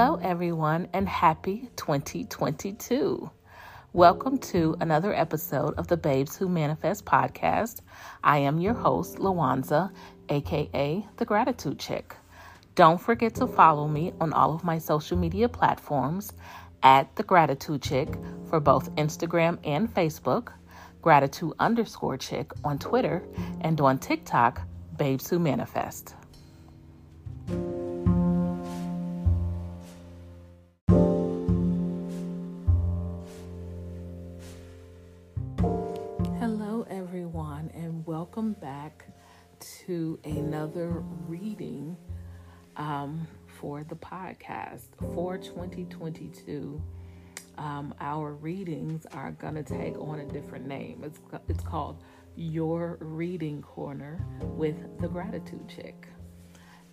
Hello, everyone, and happy 2022. Welcome to another episode of the Babes Who Manifest podcast. I am your host, Lawanza, aka The Gratitude Chick. Don't forget to follow me on all of my social media platforms at The Gratitude Chick for both Instagram and Facebook, Gratitude underscore Chick on Twitter, and on TikTok, Babes Who Manifest. 2022. Um, our readings are going to take on a different name. It's, it's called Your Reading Corner with the Gratitude Chick.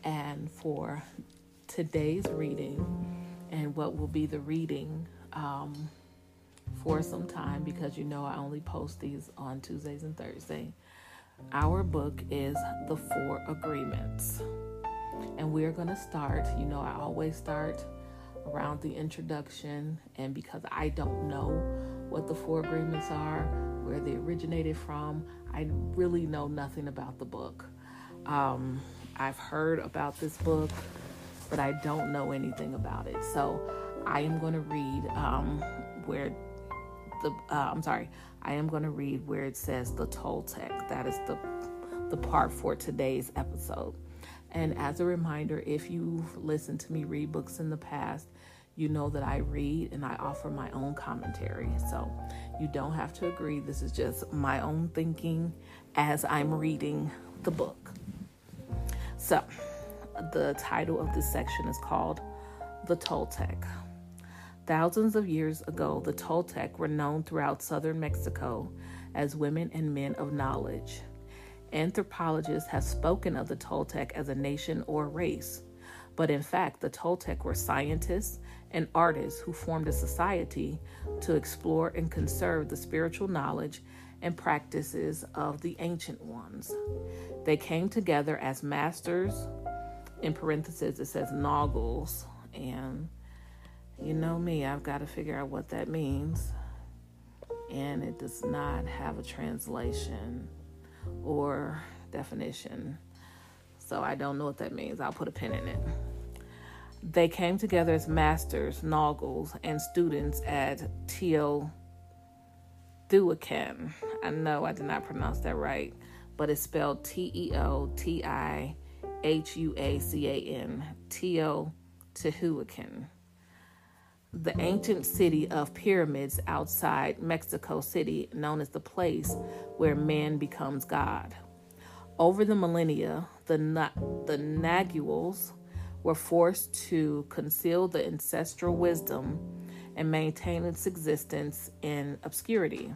And for today's reading, and what will be the reading um, for some time, because you know I only post these on Tuesdays and Thursdays. Our book is The Four Agreements. And we're going to start, you know, I always start around the introduction. And because I don't know what the four agreements are, where they originated from, I really know nothing about the book. Um, I've heard about this book, but I don't know anything about it. So I am going to read um, where the, uh, I'm sorry, I am going to read where it says the Toltec. That is the, the part for today's episode. And as a reminder, if you've listened to me read books in the past, you know that I read and I offer my own commentary. So you don't have to agree. This is just my own thinking as I'm reading the book. So, the title of this section is called The Toltec. Thousands of years ago, the Toltec were known throughout southern Mexico as women and men of knowledge. Anthropologists have spoken of the Toltec as a nation or race, but in fact, the Toltec were scientists and artists who formed a society to explore and conserve the spiritual knowledge and practices of the ancient ones. They came together as masters, in parentheses, it says noggles, and you know me, I've got to figure out what that means. And it does not have a translation or definition. So I don't know what that means. I'll put a pin in it. They came together as masters, noggles, and students at Teotihuacan. I know I did not pronounce that right, but it's spelled T E O T I H U A C A N, Teotihuacan. The ancient city of pyramids outside Mexico City, known as the place where man becomes God. Over the millennia, the, the Naguals were forced to conceal the ancestral wisdom and maintain its existence in obscurity.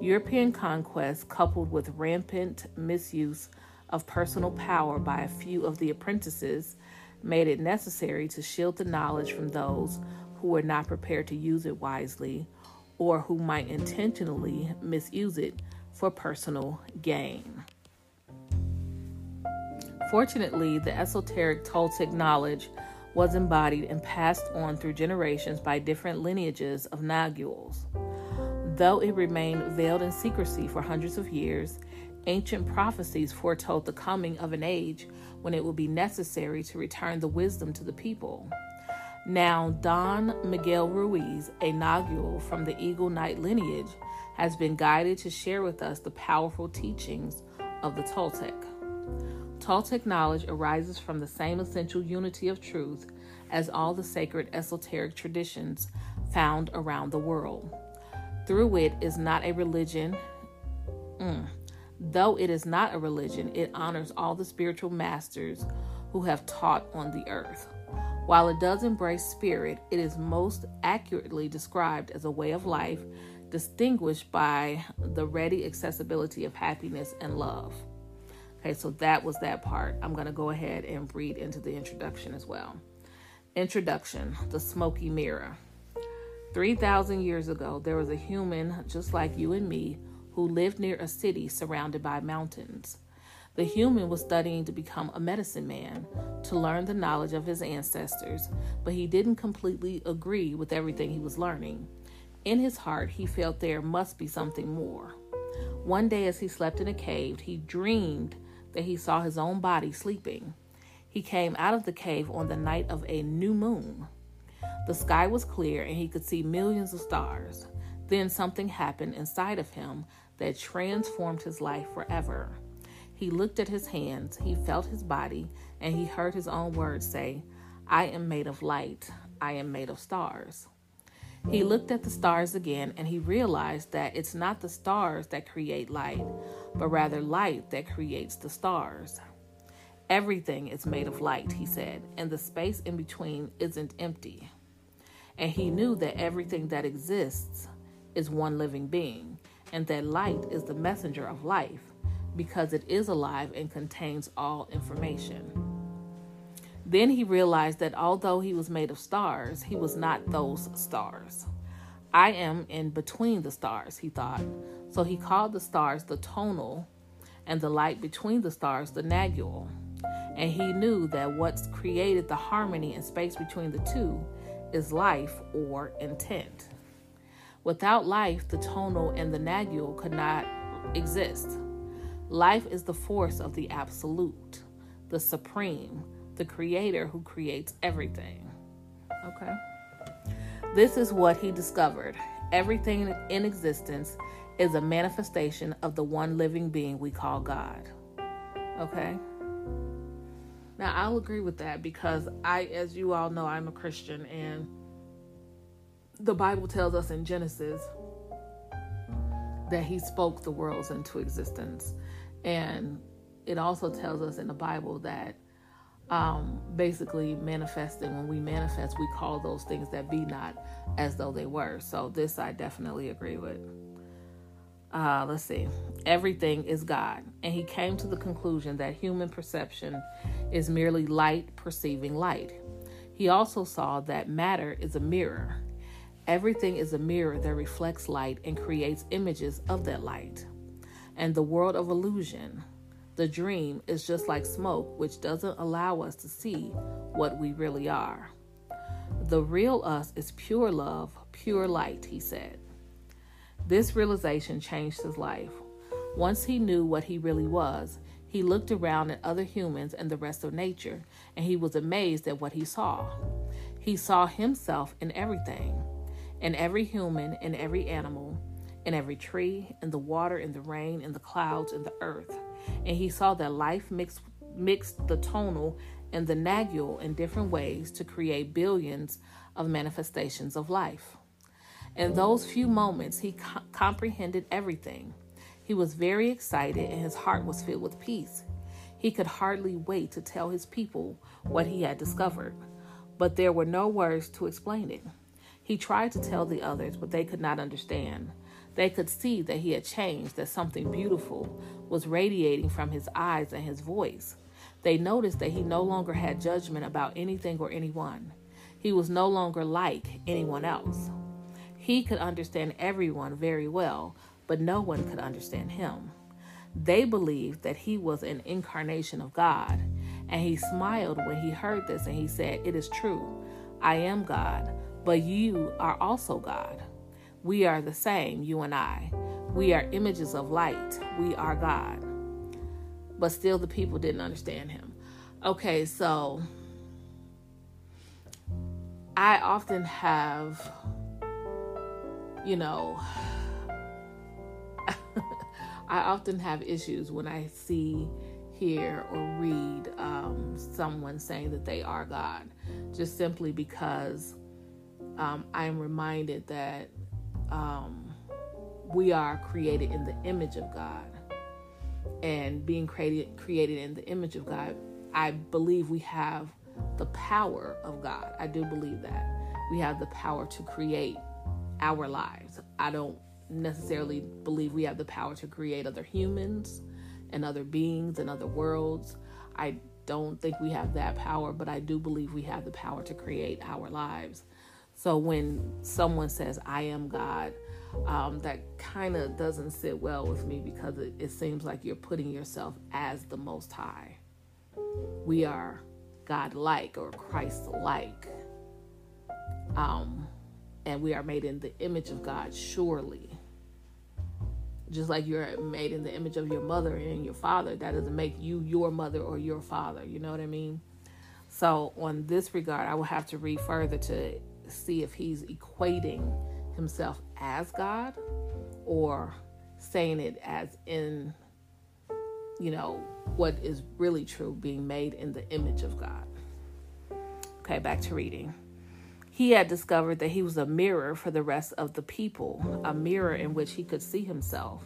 European conquest, coupled with rampant misuse of personal power by a few of the apprentices, made it necessary to shield the knowledge from those who were not prepared to use it wisely or who might intentionally misuse it for personal gain. Fortunately, the esoteric Toltec knowledge was embodied and passed on through generations by different lineages of Naguals. Though it remained veiled in secrecy for hundreds of years, ancient prophecies foretold the coming of an age when it would be necessary to return the wisdom to the people. Now, Don Miguel Ruiz, a Nagual from the Eagle Knight lineage, has been guided to share with us the powerful teachings of the Toltec. Toltec knowledge arises from the same essential unity of truth as all the sacred esoteric traditions found around the world. Through it is not a religion. Mm. Though it is not a religion, it honors all the spiritual masters who have taught on the earth. While it does embrace spirit, it is most accurately described as a way of life distinguished by the ready accessibility of happiness and love. Okay, so that was that part. I'm going to go ahead and read into the introduction as well. Introduction The Smoky Mirror. 3,000 years ago, there was a human just like you and me who lived near a city surrounded by mountains. The human was studying to become a medicine man, to learn the knowledge of his ancestors, but he didn't completely agree with everything he was learning. In his heart, he felt there must be something more. One day, as he slept in a cave, he dreamed that he saw his own body sleeping. He came out of the cave on the night of a new moon. The sky was clear and he could see millions of stars. Then something happened inside of him that transformed his life forever. He looked at his hands, he felt his body, and he heard his own words say, I am made of light, I am made of stars. He looked at the stars again and he realized that it's not the stars that create light, but rather light that creates the stars. Everything is made of light, he said, and the space in between isn't empty. And he knew that everything that exists is one living being, and that light is the messenger of life because it is alive and contains all information. Then he realized that although he was made of stars, he was not those stars. I am in between the stars, he thought. So he called the stars the tonal and the light between the stars the nagual. And he knew that what's created the harmony and space between the two is life or intent. Without life, the tonal and the nagual could not exist. Life is the force of the absolute, the supreme, the creator who creates everything. Okay. This is what he discovered. Everything in existence is a manifestation of the one living being we call God. Okay. Now, I'll agree with that because I, as you all know, I'm a Christian and the Bible tells us in Genesis that he spoke the worlds into existence. And it also tells us in the Bible that um, basically manifesting, when we manifest, we call those things that be not as though they were. So this I definitely agree with. Uh, let's see. Everything is God. And he came to the conclusion that human perception is merely light perceiving light. He also saw that matter is a mirror. Everything is a mirror that reflects light and creates images of that light. And the world of illusion, the dream, is just like smoke, which doesn't allow us to see what we really are. The real us is pure love, pure light, he said. This realization changed his life. Once he knew what he really was, he looked around at other humans and the rest of nature, and he was amazed at what he saw. He saw himself in everything, in every human, in every animal, in every tree, in the water, in the rain, in the clouds, in the earth. And he saw that life mixed, mixed the tonal and the nagual in different ways to create billions of manifestations of life. In those few moments, he co- comprehended everything. He was very excited and his heart was filled with peace. He could hardly wait to tell his people what he had discovered, but there were no words to explain it. He tried to tell the others, but they could not understand. They could see that he had changed, that something beautiful was radiating from his eyes and his voice. They noticed that he no longer had judgment about anything or anyone. He was no longer like anyone else. He could understand everyone very well, but no one could understand him. They believed that he was an incarnation of God, and he smiled when he heard this and he said, It is true, I am God, but you are also God. We are the same, you and I. We are images of light. We are God. But still, the people didn't understand him. Okay, so I often have, you know, I often have issues when I see, hear, or read um, someone saying that they are God, just simply because um, I'm reminded that um, we are created in the image of God. And being created created in the image of God, I believe we have the power of God. I do believe that. We have the power to create our lives. I don't necessarily believe we have the power to create other humans and other beings and other worlds. I don't think we have that power, but I do believe we have the power to create our lives. So when someone says, I am God, um, that kind of doesn't sit well with me because it, it seems like you're putting yourself as the Most High. We are God like or Christ like. Um, and we are made in the image of God, surely. Just like you're made in the image of your mother and your father, that doesn't make you your mother or your father. You know what I mean? So, on this regard, I will have to read further to see if he's equating himself as God or saying it as in, you know, what is really true, being made in the image of God. Okay, back to reading. He had discovered that he was a mirror for the rest of the people, a mirror in which he could see himself.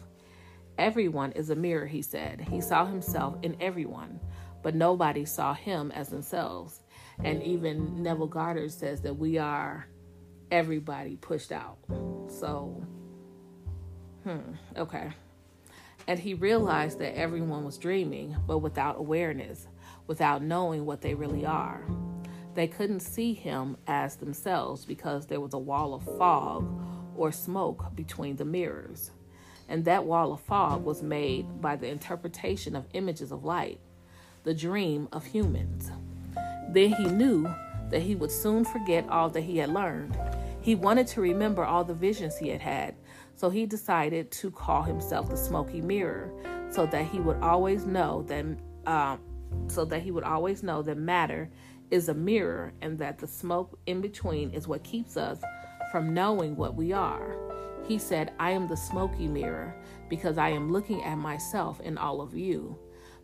Everyone is a mirror, he said. He saw himself in everyone, but nobody saw him as themselves. And even Neville Goddard says that we are everybody pushed out. So, hmm, okay. And he realized that everyone was dreaming, but without awareness, without knowing what they really are. They couldn't see him as themselves because there was a wall of fog or smoke between the mirrors. And that wall of fog was made by the interpretation of images of light, the dream of humans. Then he knew that he would soon forget all that he had learned. He wanted to remember all the visions he had had, so he decided to call himself the smoky mirror so that he would always know that uh, so that he would always know that matter is a mirror and that the smoke in between is what keeps us from knowing what we are. He said, I am the smoky mirror because I am looking at myself and all of you.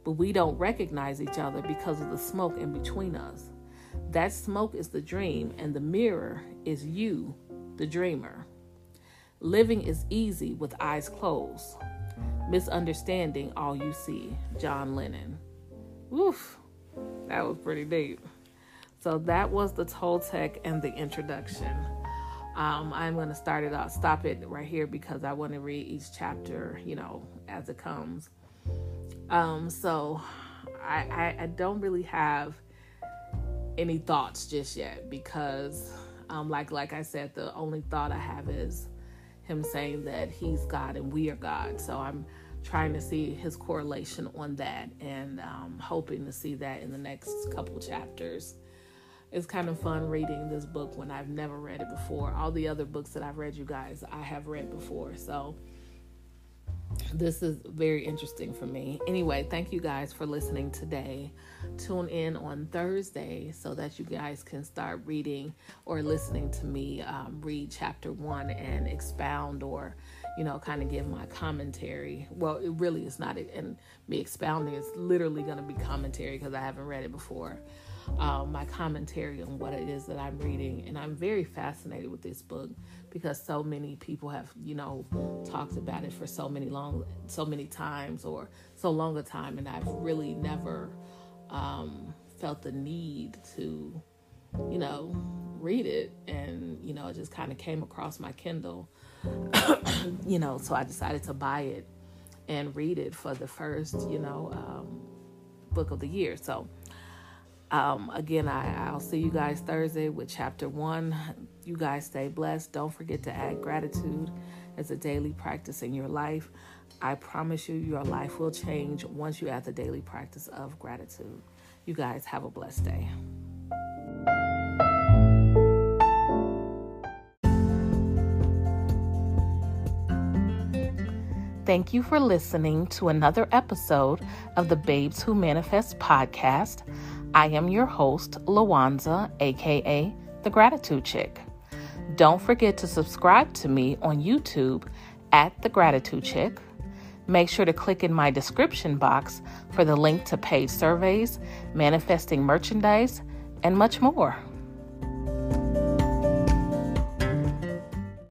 But we don't recognize each other because of the smoke in between us. That smoke is the dream, and the mirror is you, the dreamer. Living is easy with eyes closed. Misunderstanding all you see. John Lennon. Woof, that was pretty deep. So that was the Toltec and the introduction. Um, I'm going to start it off, stop it right here because I want to read each chapter, you know, as it comes. Um, so I, I, I don't really have any thoughts just yet because, um, like like I said, the only thought I have is him saying that he's God and we are God. So I'm trying to see his correlation on that and um, hoping to see that in the next couple chapters it's kind of fun reading this book when I've never read it before. All the other books that I've read, you guys, I have read before. So this is very interesting for me. Anyway, thank you guys for listening today. Tune in on Thursday so that you guys can start reading or listening to me um, read chapter one and expound or, you know, kind of give my commentary. Well, it really is not, and me expounding is literally going to be commentary because I haven't read it before um, my commentary on what it is that I'm reading. And I'm very fascinated with this book because so many people have, you know, talked about it for so many long, so many times or so long a time, and I've really never um, felt the need to, you know, read it. And you know, it just kind of came across my Kindle, you know, so I decided to buy it and read it for the first, you know, um, book of the year. So um, again, I, I'll see you guys Thursday with chapter one. You guys stay blessed. Don't forget to add gratitude as a daily practice in your life. I promise you, your life will change once you add the daily practice of gratitude. You guys have a blessed day. Thank you for listening to another episode of the Babes Who Manifest podcast. I am your host, Lawanza, aka The Gratitude Chick. Don't forget to subscribe to me on YouTube at The Gratitude Chick. Make sure to click in my description box for the link to paid surveys, manifesting merchandise, and much more.